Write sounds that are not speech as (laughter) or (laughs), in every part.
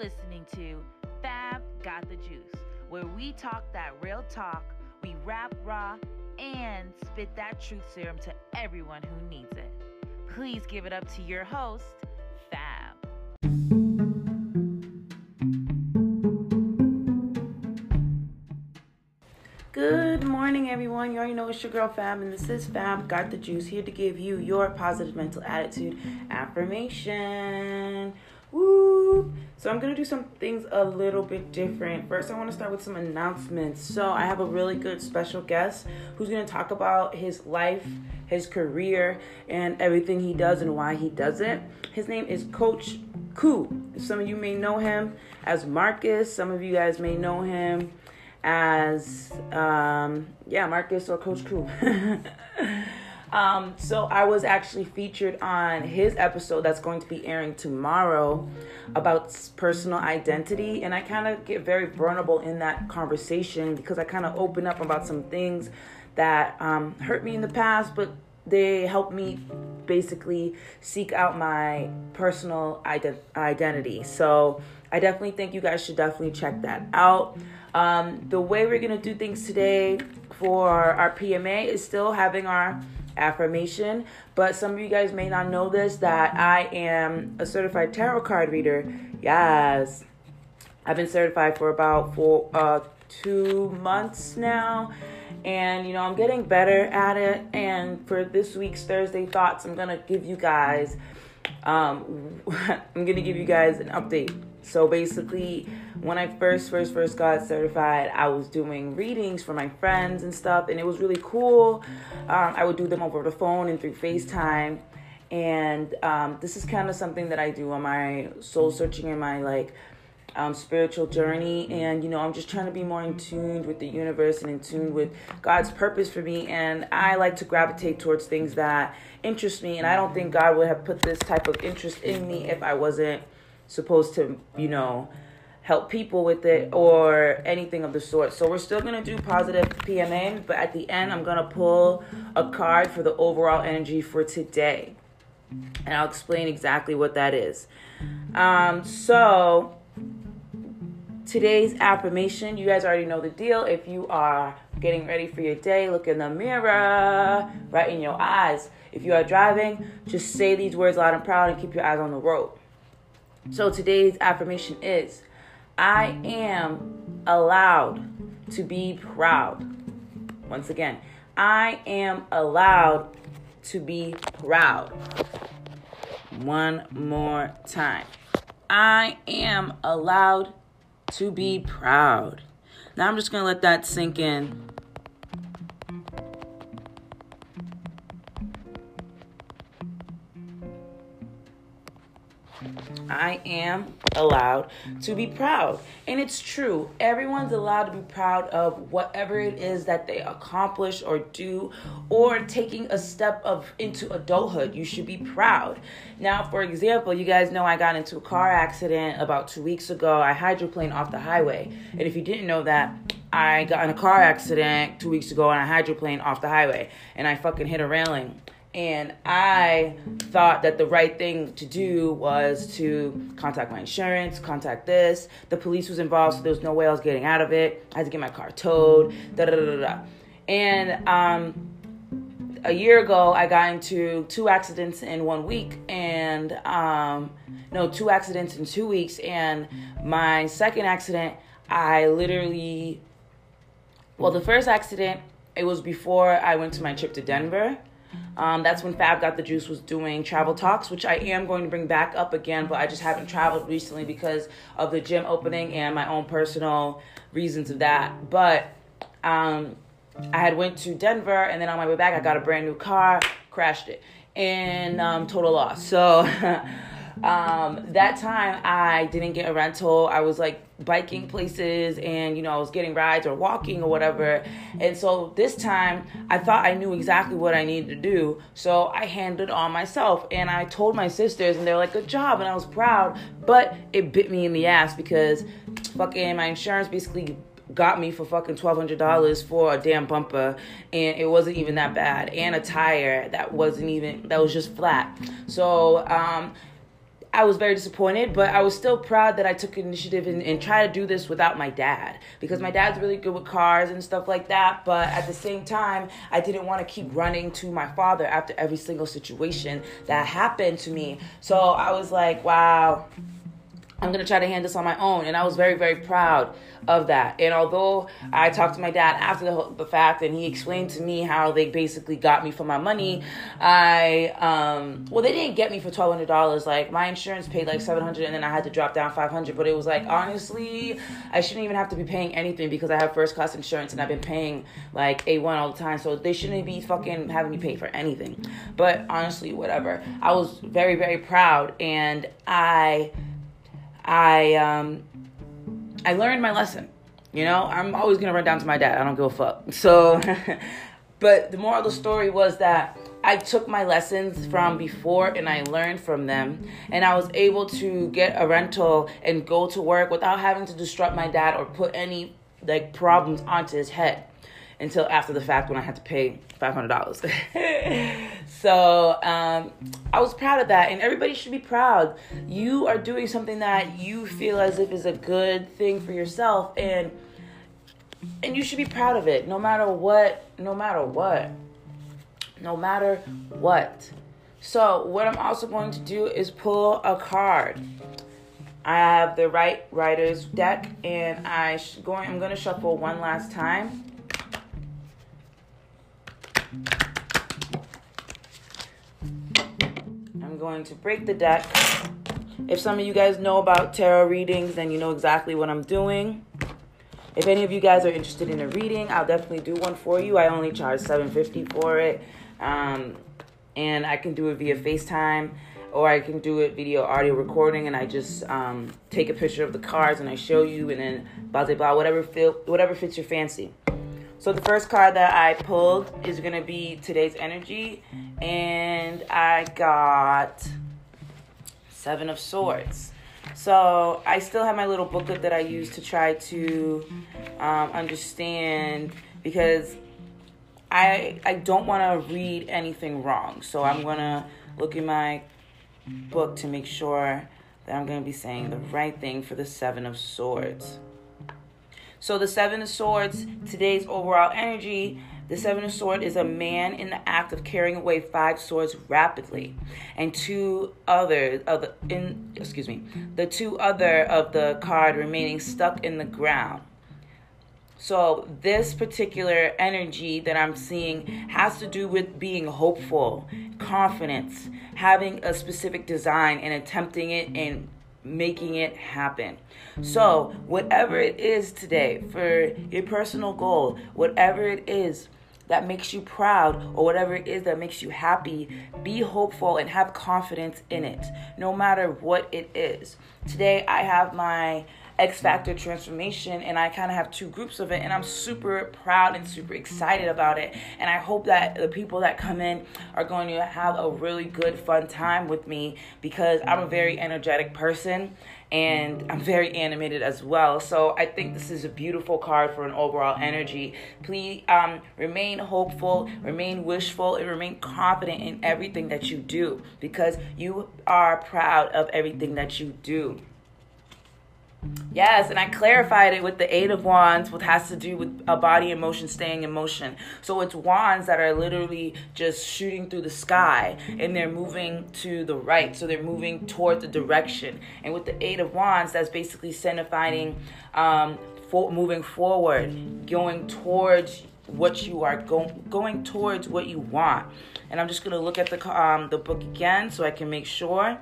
listening to Fab Got the Juice, where we talk that real talk, we rap raw, and spit that truth serum to everyone who needs it. Please give it up to your host, Fab. Good morning, everyone. You already know it's your girl Fab, and this is Fab Got the Juice here to give you your positive mental attitude affirmation. Woo! So, I'm gonna do some things a little bit different. First, I want to start with some announcements. So, I have a really good special guest who's gonna talk about his life, his career, and everything he does and why he does it. His name is Coach Koo. Some of you may know him as Marcus, some of you guys may know him as um, yeah Marcus or Coach Koo. (laughs) um, so I was actually featured on his episode that's going to be airing tomorrow about personal identity, and I kind of get very vulnerable in that conversation because I kind of open up about some things that um, hurt me in the past, but they help me basically seek out my personal ident- identity. So I definitely think you guys should definitely check that out. Um, the way we're going to do things today for our PMA is still having our affirmation, but some of you guys may not know this that I am a certified tarot card reader. Yes. I've been certified for about for uh 2 months now and you know i'm getting better at it and for this week's thursday thoughts i'm gonna give you guys um (laughs) i'm gonna give you guys an update so basically when i first first first got certified i was doing readings for my friends and stuff and it was really cool. Um, i would do them over the phone and through facetime and um, this is kind of something that i do on my soul searching and my like um, spiritual journey and you know i'm just trying to be more in tune with the universe and in tune with god's purpose for me and i like to gravitate towards things that interest me and i don't think god would have put this type of interest in me if i wasn't supposed to you know help people with it or anything of the sort so we're still going to do positive pma but at the end i'm going to pull a card for the overall energy for today and i'll explain exactly what that is um, so today's affirmation. You guys already know the deal. If you are getting ready for your day, look in the mirror, right in your eyes. If you are driving, just say these words loud and proud and keep your eyes on the road. So today's affirmation is I am allowed to be proud. Once again, I am allowed to be proud. One more time. I am allowed to be proud. Now I'm just going to let that sink in. Am allowed to be proud. And it's true. Everyone's allowed to be proud of whatever it is that they accomplish or do or taking a step of into adulthood. You should be proud. Now, for example, you guys know I got into a car accident about 2 weeks ago. I hydroplaned off the highway. And if you didn't know that, I got in a car accident 2 weeks ago and I hydroplaned off the highway and I fucking hit a railing and I thought that the right thing to do was to contact my insurance, contact this. The police was involved, so there was no way I was getting out of it. I had to get my car towed. Da da da da. And um, a year ago, I got into two accidents in one week, and um, no, two accidents in two weeks. And my second accident, I literally, well, the first accident, it was before I went to my trip to Denver um, that's when Fab Got the Juice was doing travel talks, which I am going to bring back up again, but I just haven't traveled recently because of the gym opening and my own personal reasons of that. But um, I had went to Denver, and then on my way back, I got a brand new car, crashed it, and um, total loss. So. (laughs) um, that time I didn't get a rental. I was like biking places and you know I was getting rides or walking or whatever. And so this time I thought I knew exactly what I needed to do. So I handled all myself and I told my sisters and they were like good job and I was proud, but it bit me in the ass because fucking my insurance basically got me for fucking twelve hundred dollars for a damn bumper, and it wasn't even that bad, and a tire that wasn't even that was just flat. So um, I was very disappointed, but I was still proud that I took initiative and, and try to do this without my dad because my dad's really good with cars and stuff like that. But at the same time, I didn't want to keep running to my father after every single situation that happened to me. So I was like, wow, I'm gonna try to handle this on my own. And I was very, very proud of that. And although I talked to my dad after the, the fact and he explained to me how they basically got me for my money, I, um, well, they didn't get me for $1,200. Like my insurance paid like 700 and then I had to drop down 500. But it was like, honestly, I shouldn't even have to be paying anything because I have first class insurance and I've been paying like A1 all the time. So they shouldn't be fucking having me pay for anything. But honestly, whatever. I was very, very proud and I, I um I learned my lesson. You know, I'm always gonna run down to my dad. I don't give a fuck. So, (laughs) but the moral of the story was that I took my lessons from before and I learned from them, and I was able to get a rental and go to work without having to disrupt my dad or put any like problems onto his head until after the fact when I had to pay five hundred dollars. (laughs) so um, I was proud of that, and everybody should be proud. You are doing something that you feel as if is a good thing for yourself, and and you should be proud of it, no matter what, no matter what, no matter what. So what I'm also going to do is pull a card. I have the Rider-Waite's deck, and I sh- going. I'm going to shuffle one last time. I'm going to break the deck. If some of you guys know about tarot readings, then you know exactly what I'm doing. If any of you guys are interested in a reading, I'll definitely do one for you. I only charge 750 for it. Um, and I can do it via FaceTime or I can do it video audio recording and I just um, take a picture of the cards and I show you and then blah blah blah whatever feel whatever fits your fancy. So the first card that I pulled is going to be today's energy. And I got Seven of Swords. So I still have my little booklet that I use to try to um, understand because I I don't want to read anything wrong. So I'm gonna look in my book to make sure that I'm gonna be saying the right thing for the Seven of Swords. So the Seven of Swords, today's overall energy, the Seven of Swords is a man in the act of carrying away five swords rapidly, and two others of the in excuse me, the two other of the card remaining stuck in the ground. So this particular energy that I'm seeing has to do with being hopeful, confidence, having a specific design and attempting it and making it happen. So, whatever it is today for your personal goal, whatever it is that makes you proud or whatever it is that makes you happy, be hopeful and have confidence in it, no matter what it is. Today, I have my X Factor transformation, and I kind of have two groups of it, and I'm super proud and super excited about it. And I hope that the people that come in are going to have a really good, fun time with me because I'm a very energetic person and I'm very animated as well. So I think this is a beautiful card for an overall energy. Please um, remain hopeful, remain wishful, and remain confident in everything that you do because you are proud of everything that you do. Yes, and I clarified it with the Eight of Wands, what has to do with a body in motion staying in motion. So it's wands that are literally just shooting through the sky and they're moving to the right. So they're moving toward the direction. And with the Eight of Wands, that's basically signifying um, for, moving forward, going towards what you are going going towards what you want. And I'm just gonna look at the um, the book again so I can make sure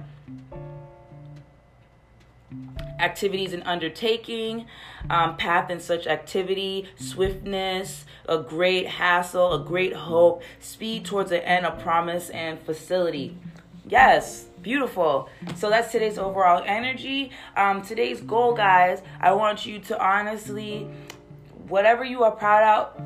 activities and undertaking, um, path in such activity, swiftness, a great hassle, a great hope, speed towards the end, a promise, and facility. Yes, beautiful. So that's today's overall energy. Um, today's goal, guys. I want you to honestly, whatever you are proud out,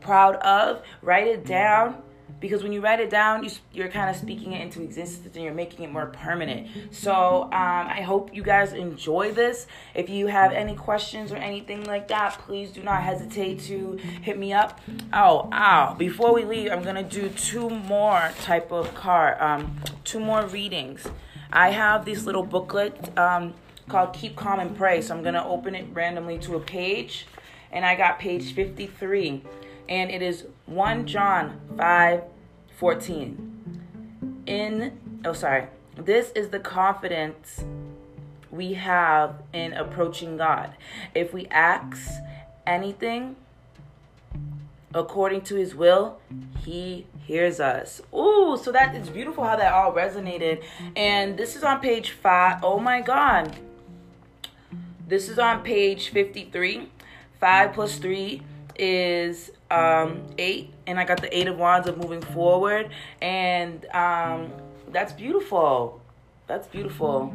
proud of, write it down because when you write it down you, you're kind of speaking it into existence and you're making it more permanent so um, i hope you guys enjoy this if you have any questions or anything like that please do not hesitate to hit me up oh ow before we leave i'm gonna do two more type of card um, two more readings I have this little booklet um, called Keep Calm and Pray. So I'm to open it randomly to a page. And I got page 53. And it is 1 John 5 14. In, oh, sorry. This is the confidence we have in approaching God. If we ask anything according to his will, he hears us. Ooh, so that is beautiful how that all resonated. And this is on page five. Oh my God. This is on page 53. Five plus three is um eight. And I got the eight of wands of moving forward. And um that's beautiful. That's beautiful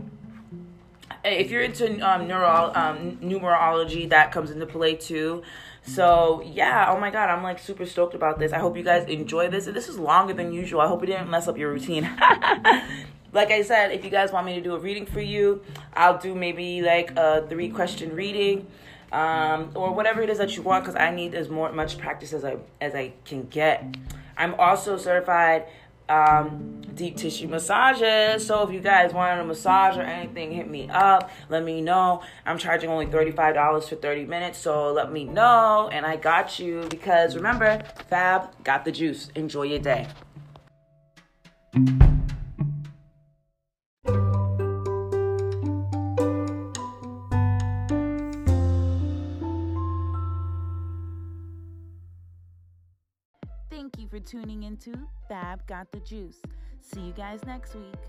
if you're into um, neural um, numerology, that comes into play too. So yeah, oh my god, I'm like super stoked about this. I hope you guys enjoy this. And this is longer than usual. I hope it didn't mess up your routine. (laughs) like I said, if you guys want me to do a reading for you, I'll do maybe like a three question reading. Um, or whatever it is that you want because I need as more much practice as I as I can get. I'm also certified um, deep tissue massages. So if you guys want a massage or anything, hit me up. Let me know. I'm charging only $35 for 30 minutes. So let me know. And I got you because remember, Fab got the juice. Enjoy your day. Tuning into Fab Got the Juice. See you guys next week.